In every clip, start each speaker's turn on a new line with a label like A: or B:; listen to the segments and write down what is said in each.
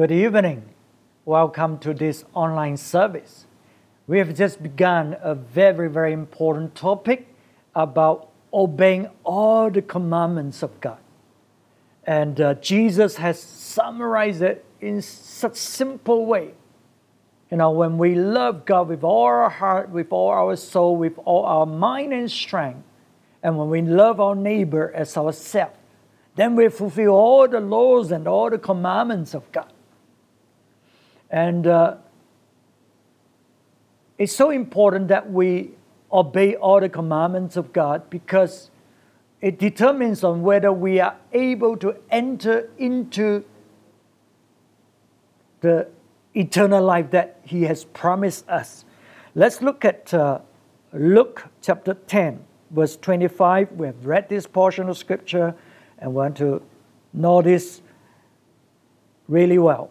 A: Good evening. Welcome to this online service. We have just begun a very, very important topic about obeying all the commandments of God. And uh, Jesus has summarized it in such simple way. You know, when we love God with all our heart, with all our soul, with all our mind and strength, and when we love our neighbor as ourselves, then we fulfill all the laws and all the commandments of God. And uh, it's so important that we obey all the commandments of God because it determines on whether we are able to enter into the eternal life that He has promised us. Let's look at uh, Luke chapter 10, verse 25. We have read this portion of scripture and want to know this really well.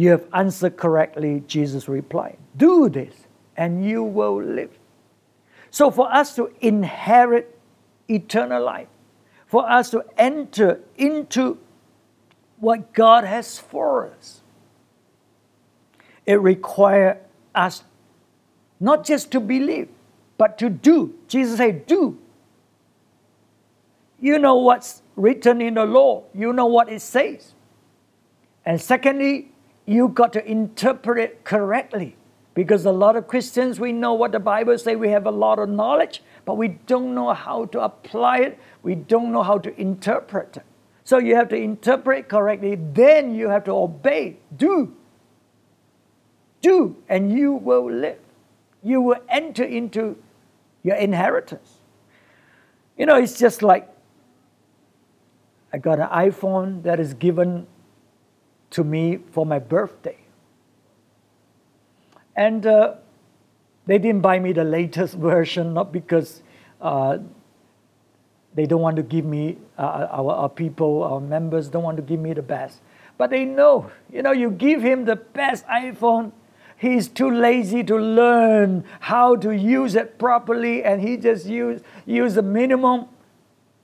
A: You have answered correctly, Jesus replied. Do this, and you will live. So, for us to inherit eternal life, for us to enter into what God has for us, it requires us not just to believe, but to do. Jesus said, Do. You know what's written in the law, you know what it says. And secondly, you got to interpret it correctly. Because a lot of Christians, we know what the Bible says, we have a lot of knowledge, but we don't know how to apply it, we don't know how to interpret it. So you have to interpret correctly, then you have to obey, do. Do, and you will live. You will enter into your inheritance. You know, it's just like I got an iPhone that is given to me for my birthday. And uh, they didn't buy me the latest version, not because uh, they don't want to give me, uh, our, our people, our members don't want to give me the best. But they know, you know, you give him the best iPhone, he's too lazy to learn how to use it properly, and he just use, use the minimum,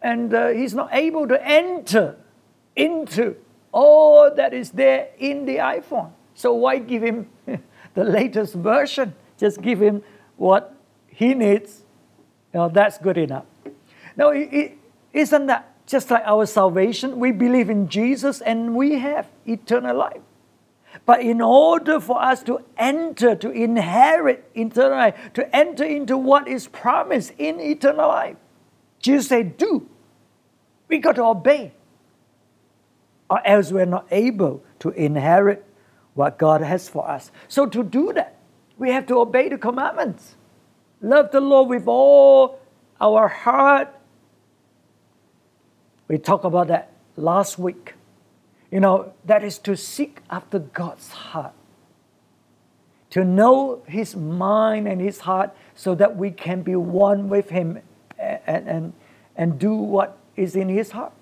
A: and uh, he's not able to enter into all that is there in the iPhone. So why give him the latest version? Just give him what he needs. You know, that's good enough. Now, is not that just like our salvation? We believe in Jesus and we have eternal life. But in order for us to enter, to inherit eternal life, to enter into what is promised in eternal life, Jesus said, Do. We got to obey or else we're not able to inherit what God has for us. So, to do that, we have to obey the commandments. Love the Lord with all our heart. We talked about that last week. You know, that is to seek after God's heart, to know His mind and His heart so that we can be one with Him and, and, and do what is in His heart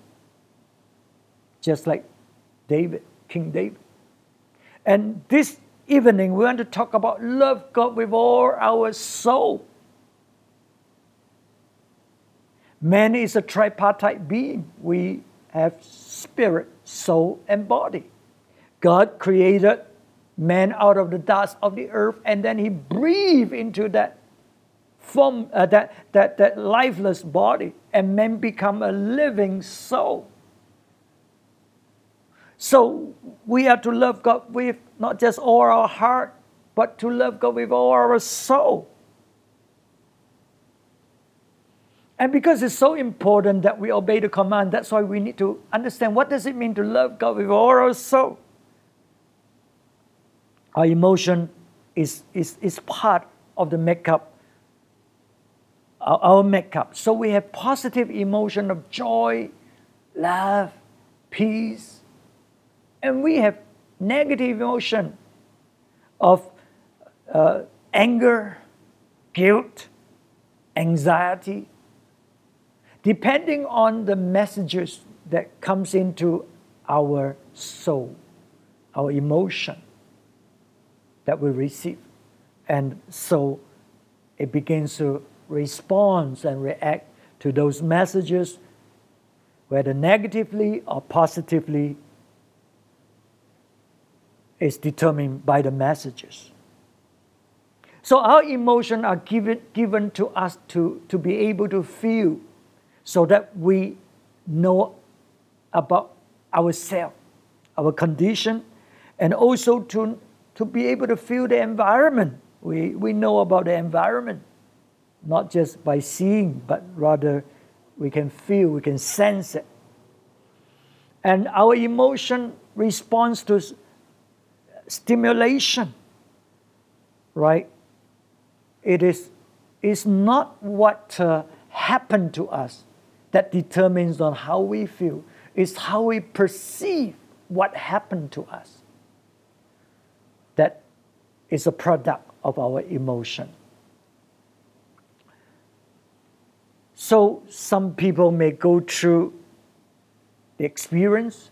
A: just like David, King David. And this evening, we want to talk about love God with all our soul. Man is a tripartite being. We have spirit, soul, and body. God created man out of the dust of the earth, and then He breathed into that form, uh, that, that, that lifeless body, and man become a living soul. So we have to love God with not just all our heart, but to love God with all our soul. And because it's so important that we obey the command, that's why we need to understand what does it mean to love God with all our soul. Our emotion is, is, is part of the makeup, our, our makeup. So we have positive emotion of joy, love, peace, And we have negative emotion of uh, anger, guilt, anxiety, depending on the messages that comes into our soul, our emotion that we receive. And so it begins to respond and react to those messages, whether negatively or positively, is determined by the messages. So our emotions are given, given to us to, to be able to feel so that we know about ourselves, our condition, and also to, to be able to feel the environment. We, we know about the environment, not just by seeing, but rather we can feel, we can sense it. And our emotion responds to stimulation, right? It is is not what uh, happened to us that determines on how we feel. It's how we perceive what happened to us. That is a product of our emotion. So some people may go through the experience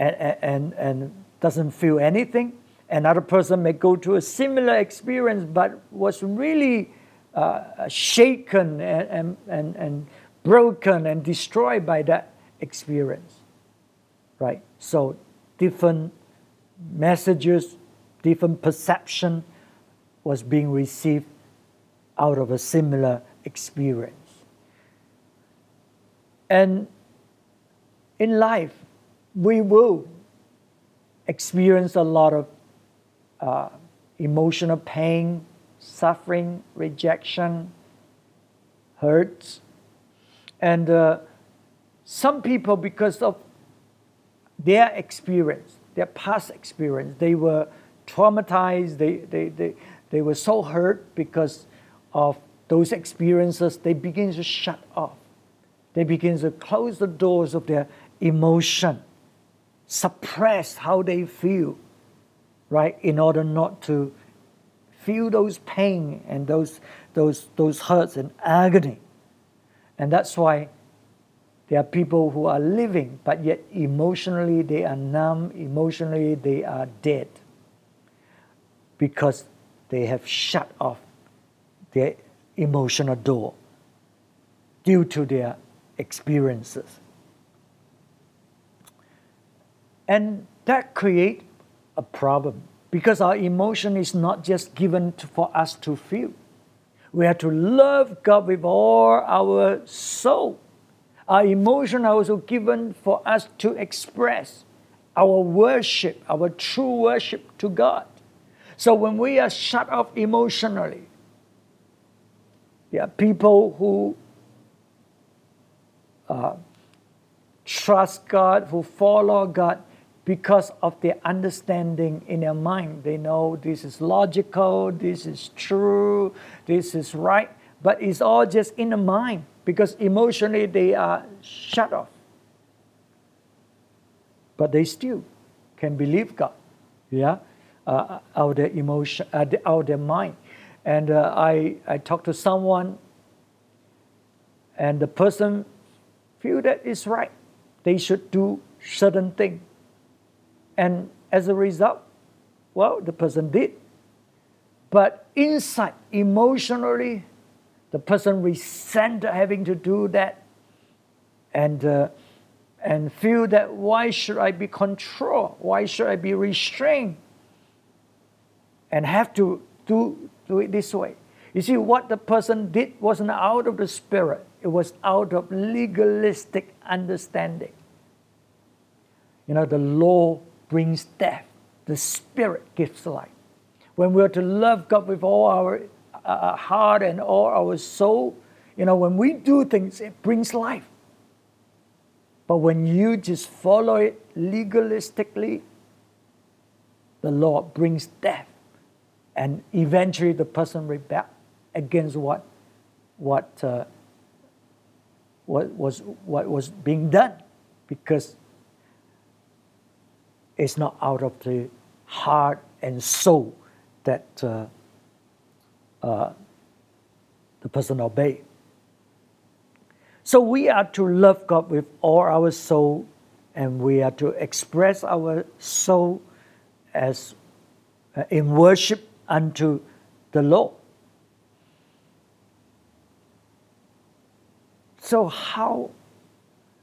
A: and, and, and doesn't feel anything. Another person may go through a similar experience but was really uh, shaken and, and, and, and broken and destroyed by that experience. Right? So, different messages, different perception was being received out of a similar experience. And in life, we will experience a lot of uh, emotional pain, suffering, rejection, hurts. And uh, some people, because of their experience, their past experience, they were traumatized, they, they, they, they were so hurt because of those experiences, they begin to shut off. They begin to close the doors of their emotion, suppress how they feel, right, in order not to feel those pain and those, those, those hurts and agony. And that's why there are people who are living, but yet emotionally they are numb, emotionally they are dead because they have shut off their emotional door due to their experiences. And that creates a problem because our emotion is not just given to, for us to feel. We have to love God with all our soul. Our emotion are also given for us to express our worship, our true worship to God. So when we are shut off emotionally, there are people who uh, trust God, who follow God, because of their understanding in their mind. They know this is logical, this is true, this is right, but it's all just in the mind because emotionally they are shut off. But they still can believe God, yeah, uh, out their emotion, uh, out their mind. And uh, I, I talked to someone, and the person feel that it's right. They should do certain thing and as a result, well, the person did. But inside, emotionally, the person resented having to do that and, uh, and feel that why should I be controlled? Why should I be restrained? And have to do, do it this way. You see, what the person did wasn't out of the spirit, it was out of legalistic understanding. You know, the law brings death. The Spirit gives life. When we are to love God with all our uh, uh, heart and all our soul, you know, when we do things, it brings life. But when you just follow it legalistically, the Lord brings death. And eventually the person rebels against what, what, uh, what, was, what was being done because It's not out of the heart and soul that uh, uh, the person obey. So we are to love God with all our soul, and we are to express our soul as uh, in worship unto the Lord. So how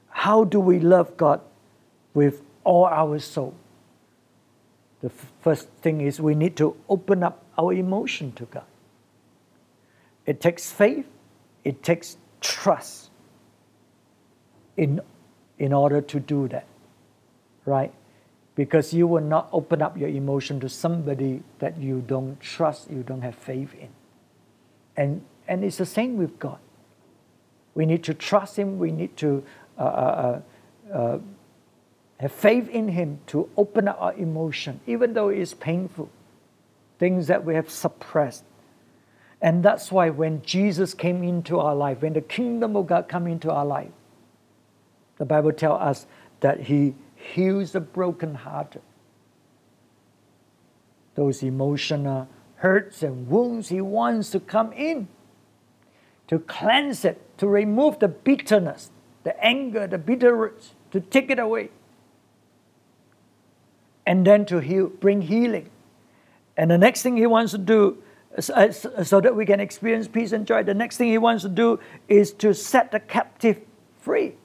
A: how do we love God with all our soul? The first thing is we need to open up our emotion to God. It takes faith, it takes trust in, in order to do that, right? Because you will not open up your emotion to somebody that you don't trust, you don't have faith in. And, and it's the same with God. We need to trust Him, we need to uh, uh, uh, uh have faith in Him to open up our emotion, even though it is painful, things that we have suppressed. And that's why when Jesus came into our life, when the kingdom of God come into our life, the Bible tells us that He heals the brokenhearted. Those emotional hurts and wounds, He wants to come in to cleanse it, to remove the bitterness, the anger, the bitter roots, to take it away and then to heal, bring healing. And the next thing he wants to do, so that we can experience peace and joy, the next thing he wants to do is to set the captive free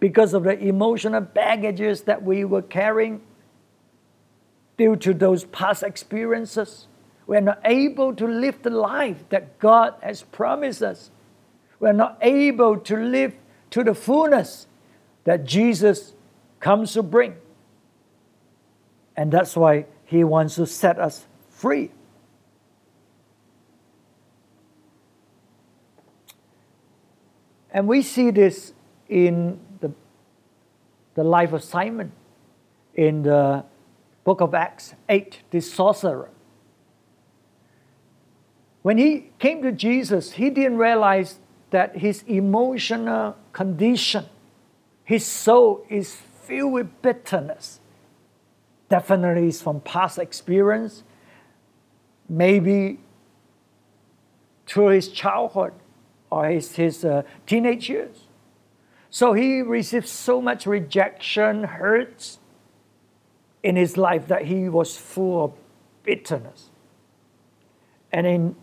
A: because of the emotional baggages that we were carrying due to those past experiences. We're not able to live the life that God has promised us. We're not able to live to the fullness that Jesus comes to bring. And that's why He wants to set us free. And we see this in the, the life of Simon in the book of Acts 8, this sorcerer. When he came to Jesus, he didn't realize that his emotional condition, his soul is filled with bitterness definitely is from past experience, maybe through his childhood or his, his uh, teenage years. So he received so much rejection, hurts in his life that he was full of bitterness. And in,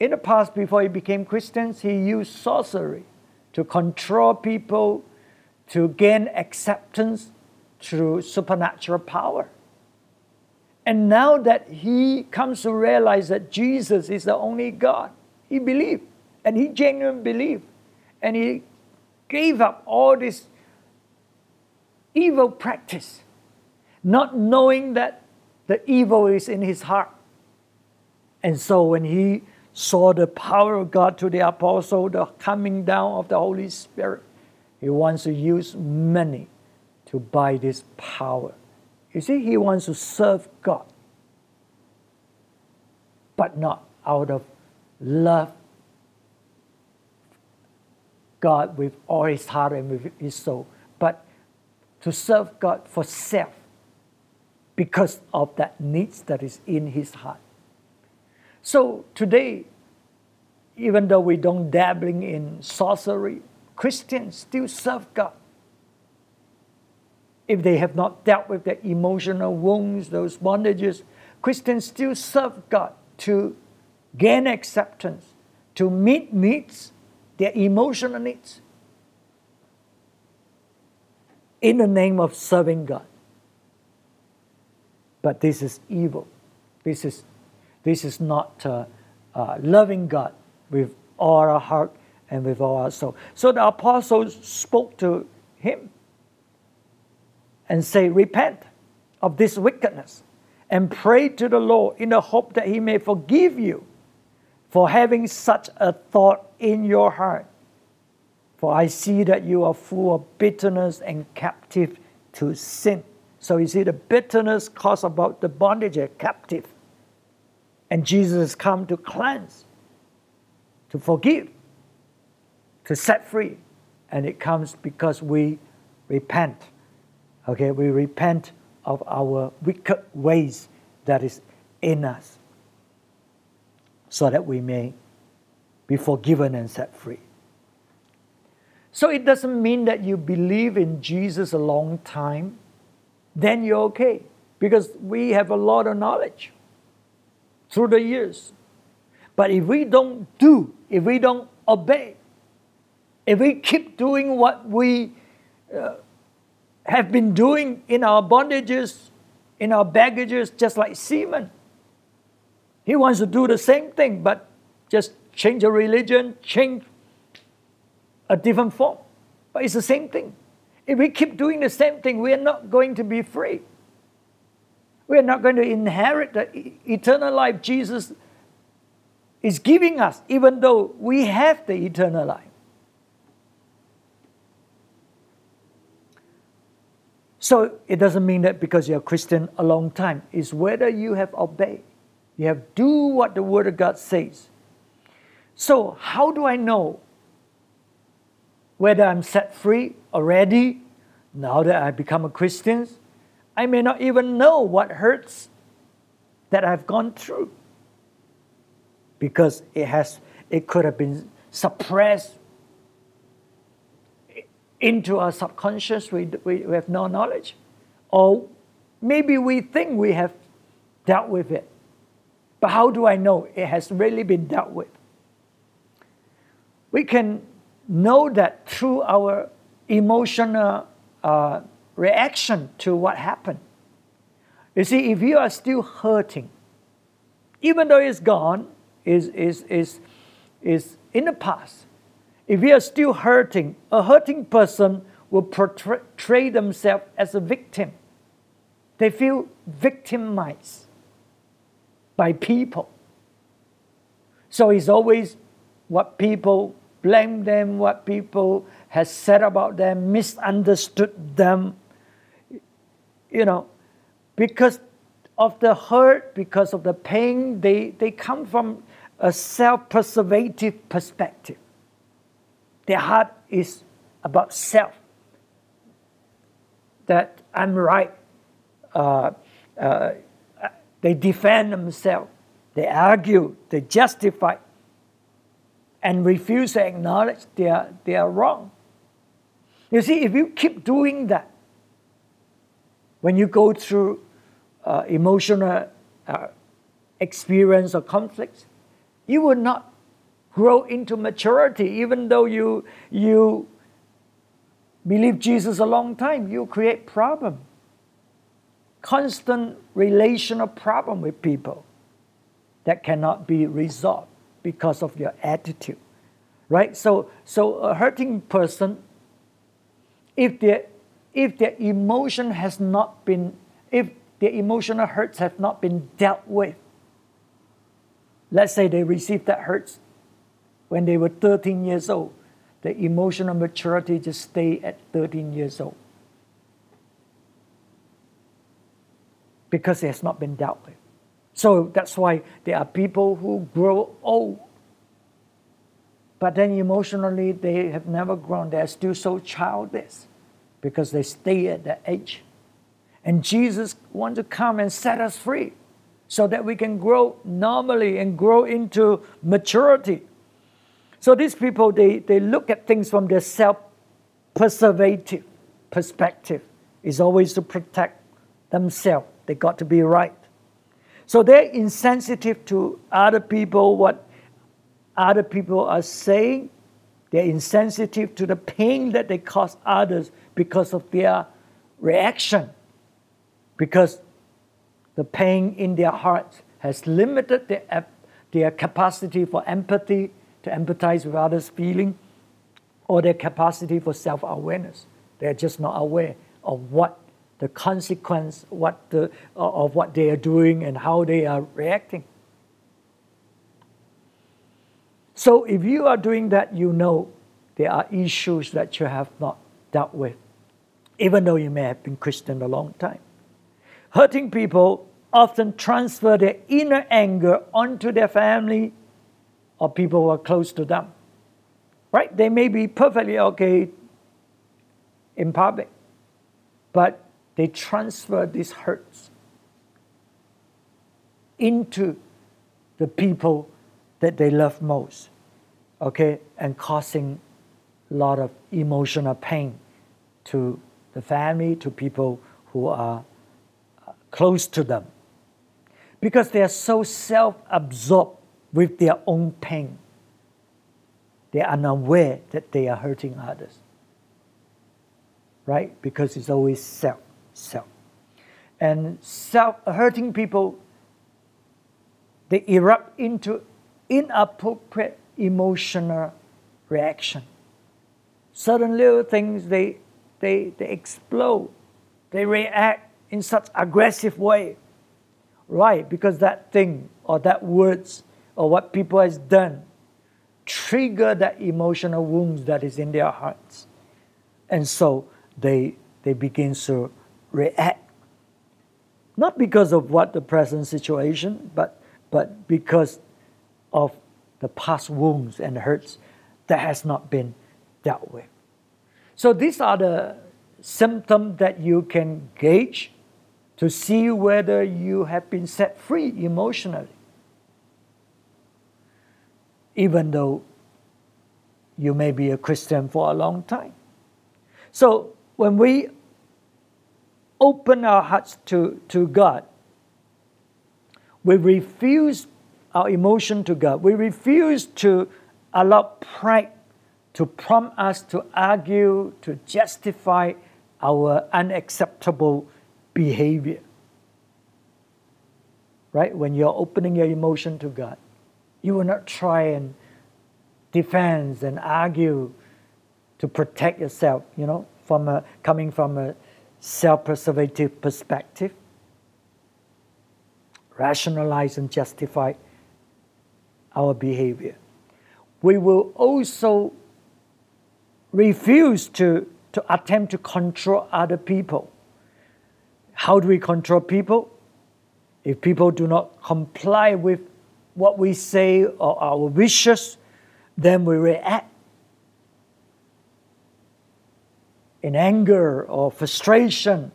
A: in the past, before he became Christians, he used sorcery to control people, to gain acceptance through supernatural power. And now that he comes to realize that Jesus is the only God, he believed. And he genuinely believed. And he gave up all this evil practice, not knowing that the evil is in his heart. And so when he saw the power of God to the apostle, the coming down of the Holy Spirit, he wants to use money to buy this power. You see, he wants to serve God, but not out of love God with all his heart and with his soul, but to serve God for self because of that needs that is in his heart. So today, even though we don't dabbling in sorcery, Christians still serve God if they have not dealt with their emotional wounds, those bondages, Christians still serve God to gain acceptance, to meet needs, their emotional needs, in the name of serving God. But this is evil. This is, this is not uh, uh, loving God with all our heart and with all our soul. So the apostles spoke to him and say, Repent of this wickedness and pray to the Lord in the hope that He may forgive you for having such a thought in your heart. For I see that you are full of bitterness and captive to sin. So you see, the bitterness caused about the bondage, are captive. And Jesus has come to cleanse, to forgive, to set free. And it comes because we repent. Okay, we repent of our wicked ways that is in us, so that we may be forgiven and set free. So it doesn't mean that you believe in Jesus a long time, then you're okay, because we have a lot of knowledge through the years. But if we don't do, if we don't obey, if we keep doing what we uh, have been doing in our bondages, in our baggages, just like Simon, he wants to do the same thing, but just change a religion, change a different form. But it's the same thing. If we keep doing the same thing, we are not going to be free. We are not going to inherit the eternal life Jesus is giving us, even though we have the eternal life. So it doesn't mean that because you're a Christian a long time. It's whether you have obeyed. You have do what the Word of God says. So how do I know whether I'm set free already now that I become a Christian? I may not even know what hurts that I've gone through because it has it could have been suppressed into our subconscious we, we, we have no knowledge. Or maybe we think we have dealt with it. But how do i know it has really been dealt with? We can know that through our emotional uh, reaction to what happened. You see if you are still hurting even though it's gone is, is, is, is in the past. If we are still hurting, a hurting person will portray themselves as a victim. They feel victimized by people. So it's always what people blame them, what people has said about them, misunderstood them. You know, because of the hurt, because of the pain, they, they come from a self preservative perspective. Their heart is about self. That I'm right. Uh, uh, they defend themselves. They argue. They justify. And refuse to acknowledge they are, they are wrong. You see, if you keep doing that, when you go through uh, emotional uh, experience or conflicts, you will not grow into maturity even though you you believe jesus a long time you create problem. Constant relational problem with people that cannot be resolved because of your attitude right? So so a hurting person if their if their emotion has not been if their emotional hurts have not been dealt with Let's say they received that hurts when they were 13 years old. The emotional maturity just stay at 13 years old. Because it has not been dealt with. So that's why there are people who grow old. But then emotionally they have never grown. They're still so childish because they stay at that age. And Jesus wants to come and set us free so that we can grow normally and grow into maturity. So these people, they, they look at things from their self-preservative perspective. It's always to protect themselves. They got to be right. So they're insensitive to other people, what other people are saying. They're insensitive to the pain that they cause others because of their reaction. Because the pain in their hearts has limited their, their capacity for empathy, to empathize with others' feeling, or their capacity for self-awareness. They're just not aware of what the consequence what the, uh, of what they are doing and how they are reacting. So if you are doing that, you know there are issues that you have not dealt with, even though you may have been Christian a long time. Hurting people often transfer their inner anger onto their family or people who are close to them. Right? They may be perfectly okay in public, but they transfer these hurts into the people that they love most, okay, and causing a lot of emotional pain to the family, to people who are uh, close to them. Because they are so self absorbed with their own pain, they are unaware that they are hurting others. Right? Because it's always self, self. And self hurting people, they erupt into inappropriate emotional reaction. Certain little things they they, they explode, they react in such aggressive way. Right, because that thing or that words or what people has done trigger that emotional wounds that is in their hearts. And so they they begin to react. Not because of what the present situation, but but because of the past wounds and hurts that has not been dealt with. So these are the symptoms that you can gauge to see whether you have been set free emotionally. Even though you may be a Christian for a long time. So when we open our hearts to, to God, we refuse our emotion to God. We refuse to allow pride to prompt us to argue, to justify our unacceptable behavior. Right? When you're opening your emotion to God, you will not try and defend and argue to protect yourself, you know, from a, coming from a self-preservative perspective. Rationalize and justify our behavior. We will also refuse to, to attempt to control other people. How do we control people? If people do not comply with what we say or our wishes, then we react in anger or frustration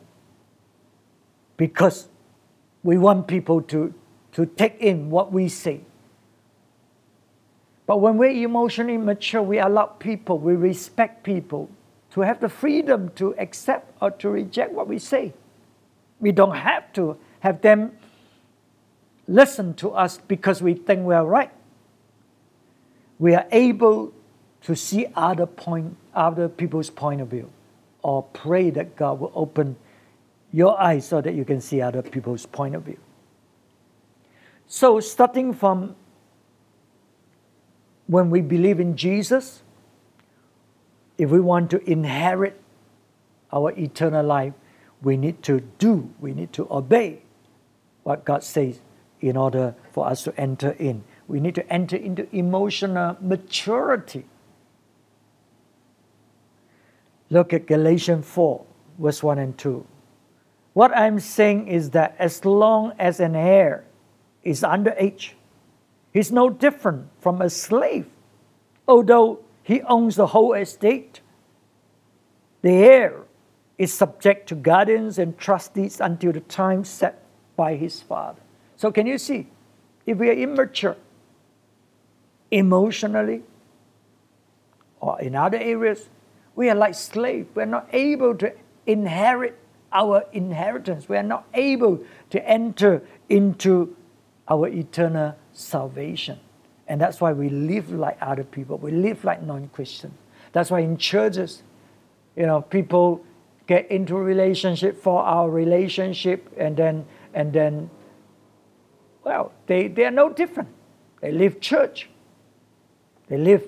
A: because we want people to, to take in what we say. But when we're emotionally mature, we allow people, we respect people to have the freedom to accept or to reject what we say. We don't have to have them listen to us because we think we are right. We are able to see other point, other people's point of view, or pray that God will open your eyes so that you can see other people's point of view. So, starting from when we believe in Jesus, if we want to inherit our eternal life, we need to do, we need to obey what God says in order for us to enter in. We need to enter into emotional maturity. Look at Galatians 4, verse 1 and 2. What I'm saying is that as long as an heir is underage, He's no different from a slave, although he owns the whole estate. The heir is subject to guardians and trustees until the time set by his father. So, can you see? If we are immature emotionally or in other areas, we are like slaves. We're not able to inherit our inheritance. We are not able to enter into our eternal salvation. And that's why we live like other people. We live like non Christians. That's why in churches, you know, people get into a relationship for our relationship and then and then well, they, they are no different. They leave church. They live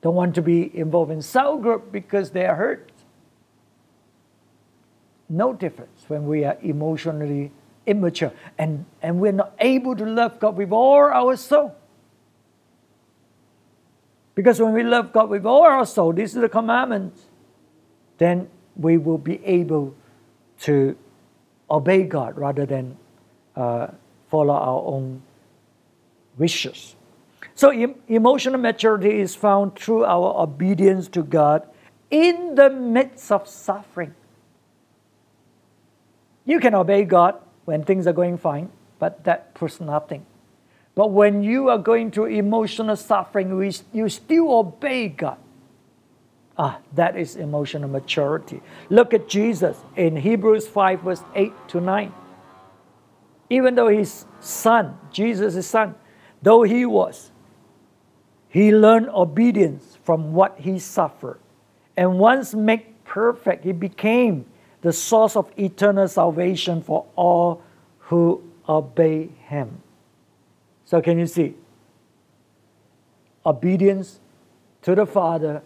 A: don't want to be involved in cell group because they are hurt. No difference when we are emotionally immature and, and we're not able to love God with all our soul. Because when we love God with all our soul, this is the commandment, then we will be able to obey God rather than uh, follow our own wishes. So, em- emotional maturity is found through our obedience to God in the midst of suffering. You can obey God when things are going fine, but that proves nothing. But when you are going through emotional suffering, you still obey God. Ah, that is emotional maturity. Look at Jesus in Hebrews 5, verse 8 to 9. Even though his son, Jesus' son, though he was, he learned obedience from what he suffered. And once made perfect, he became the source of eternal salvation for all who obey him. So, can you see? Obedience to the Father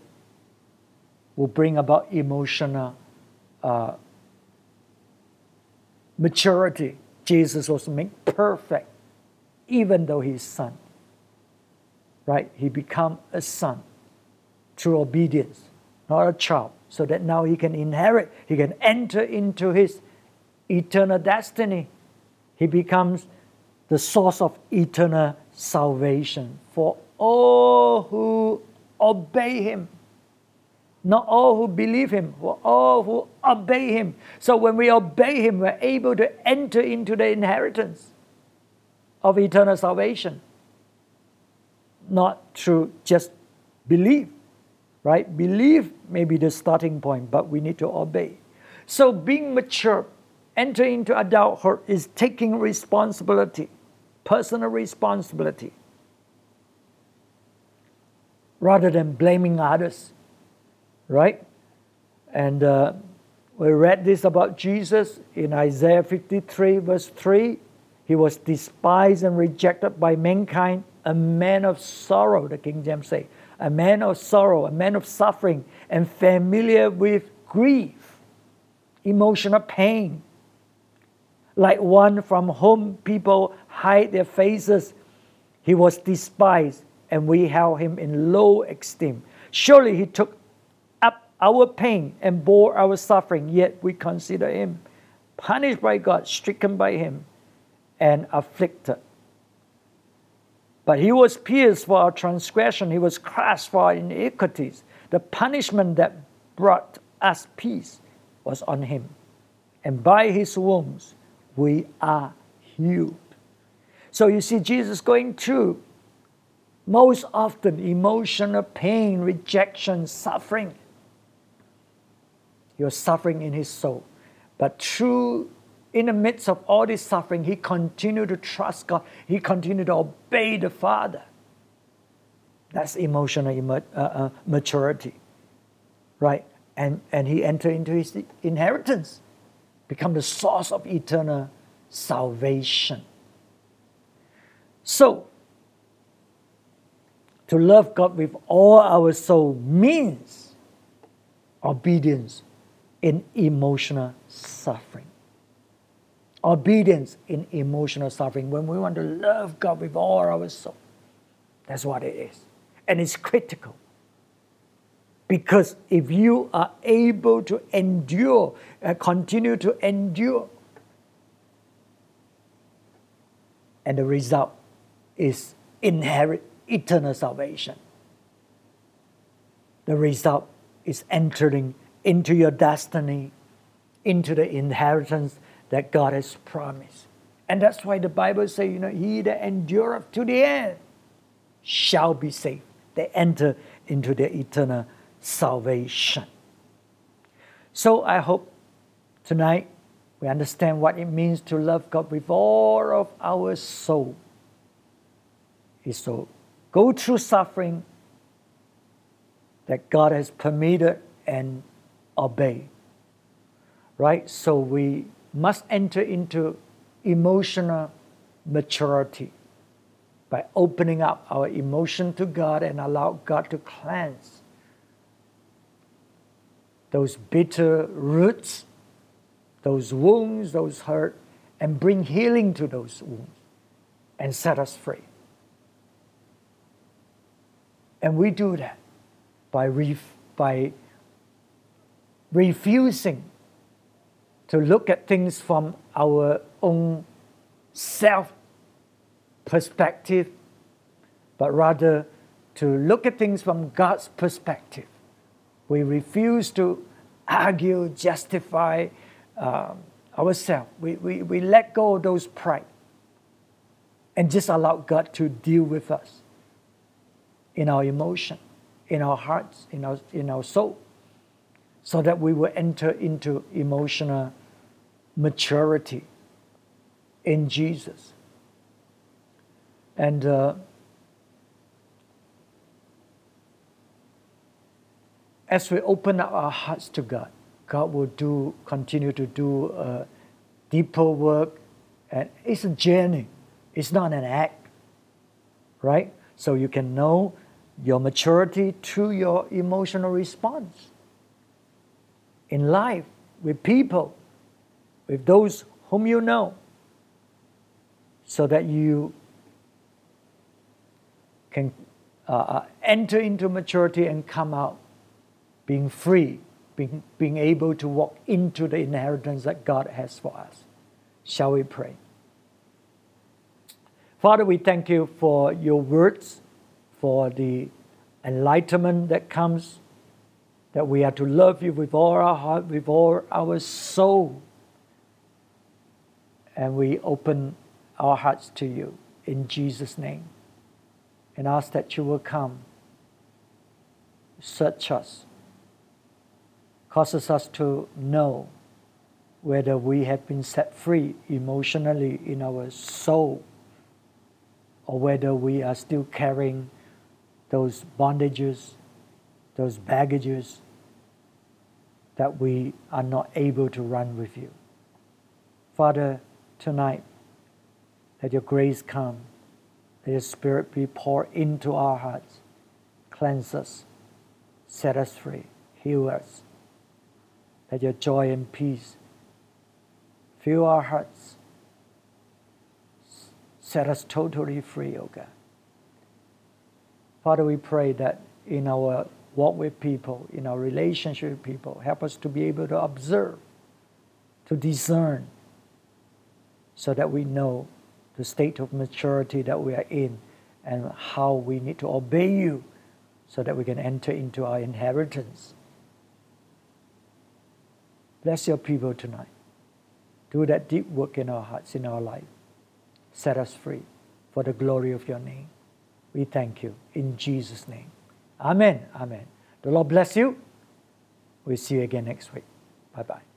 A: will bring about emotional uh, maturity. Jesus was made perfect, even though he's son. Right? He become a son through obedience, not a child, so that now he can inherit, he can enter into his eternal destiny. He becomes the source of eternal salvation for all who obey him. Not all who believe him, for all who obey him. So when we obey him, we're able to enter into the inheritance of eternal salvation. Not through just belief, right? Belief may be the starting point, but we need to obey. So being mature, entering into adulthood is taking responsibility, personal responsibility, rather than blaming others right? And uh, we read this about Jesus in Isaiah 53, verse 3. He was despised and rejected by mankind, a man of sorrow, the King James say, a man of sorrow, a man of suffering, and familiar with grief, emotional pain. Like one from whom people hide their faces, he was despised, and we held him in low esteem. Surely he took our pain and bore our suffering, yet we consider him punished by God, stricken by him, and afflicted. But he was pierced for our transgression, he was crushed for our iniquities. The punishment that brought us peace was on him. And by his wounds we are healed. So you see, Jesus going through most often emotional pain, rejection, suffering. Was suffering in his soul. But through, in the midst of all this suffering, he continued to trust God. He continued to obey the Father. That's emotional uh, uh, maturity, right? And, and he entered into his inheritance, become the source of eternal salvation. So, to love God with all our soul means obedience in emotional suffering. Obedience in emotional suffering. When we want to love God with all our soul, that's what it is. And it's critical. Because if you are able to endure, uh, continue to endure, and the result is inherit eternal salvation. The result is entering into your destiny, into the inheritance that God has promised. And that's why the Bible says, you know, he that endureth to the end shall be saved. They enter into the eternal salvation. So I hope tonight we understand what it means to love God with all of our soul. Is to go through suffering that God has permitted and obey. Right? So we must enter into emotional maturity by opening up our emotion to God and allow God to cleanse those bitter roots, those wounds, those hurt, and bring healing to those wounds and set us free. And we do that by, ref- by refusing to look at things from our own self perspective, but rather to look at things from God's perspective. We refuse to argue, justify, um, ourselves. We, we, we let go of those pride and just allow God to deal with us in our emotion, in our hearts, in our, in our soul, so that we will enter into emotional maturity in Jesus. And uh, as we open up our hearts to God, God will do continue to do uh, deeper work, and it's a journey. It's not an act, right? So you can know your maturity through your emotional response in life with people, with those whom you know, so that you can uh, uh enter into maturity and come out being free, being, being able to walk into the inheritance that God has for us. Shall we pray? Father, we thank you for your words, for the enlightenment that comes, that we are to love you with all our heart, with all our soul. And we open our hearts to you in Jesus' name. And ask that you will come, search us. Causes us to know whether we have been set free emotionally in our soul or whether we are still carrying those bondages, those baggages that we are not able to run with you. Father, tonight, let your grace come, let your spirit be poured into our hearts, cleanse us, set us free, heal us let your joy and peace fill our hearts. Set us totally free, O God. Father, we pray that in our walk with people, in our relationship with people, help us to be able to observe, to discern, so that we know the state of maturity that we are in and how we need to obey you so that we can enter into our inheritance. Bless your people tonight. Do that deep work in our hearts, in our life. Set us free for the glory of your name. We thank you in Jesus' name. Amen. Amen. The Lord bless you. We'll see you again next week. Bye bye.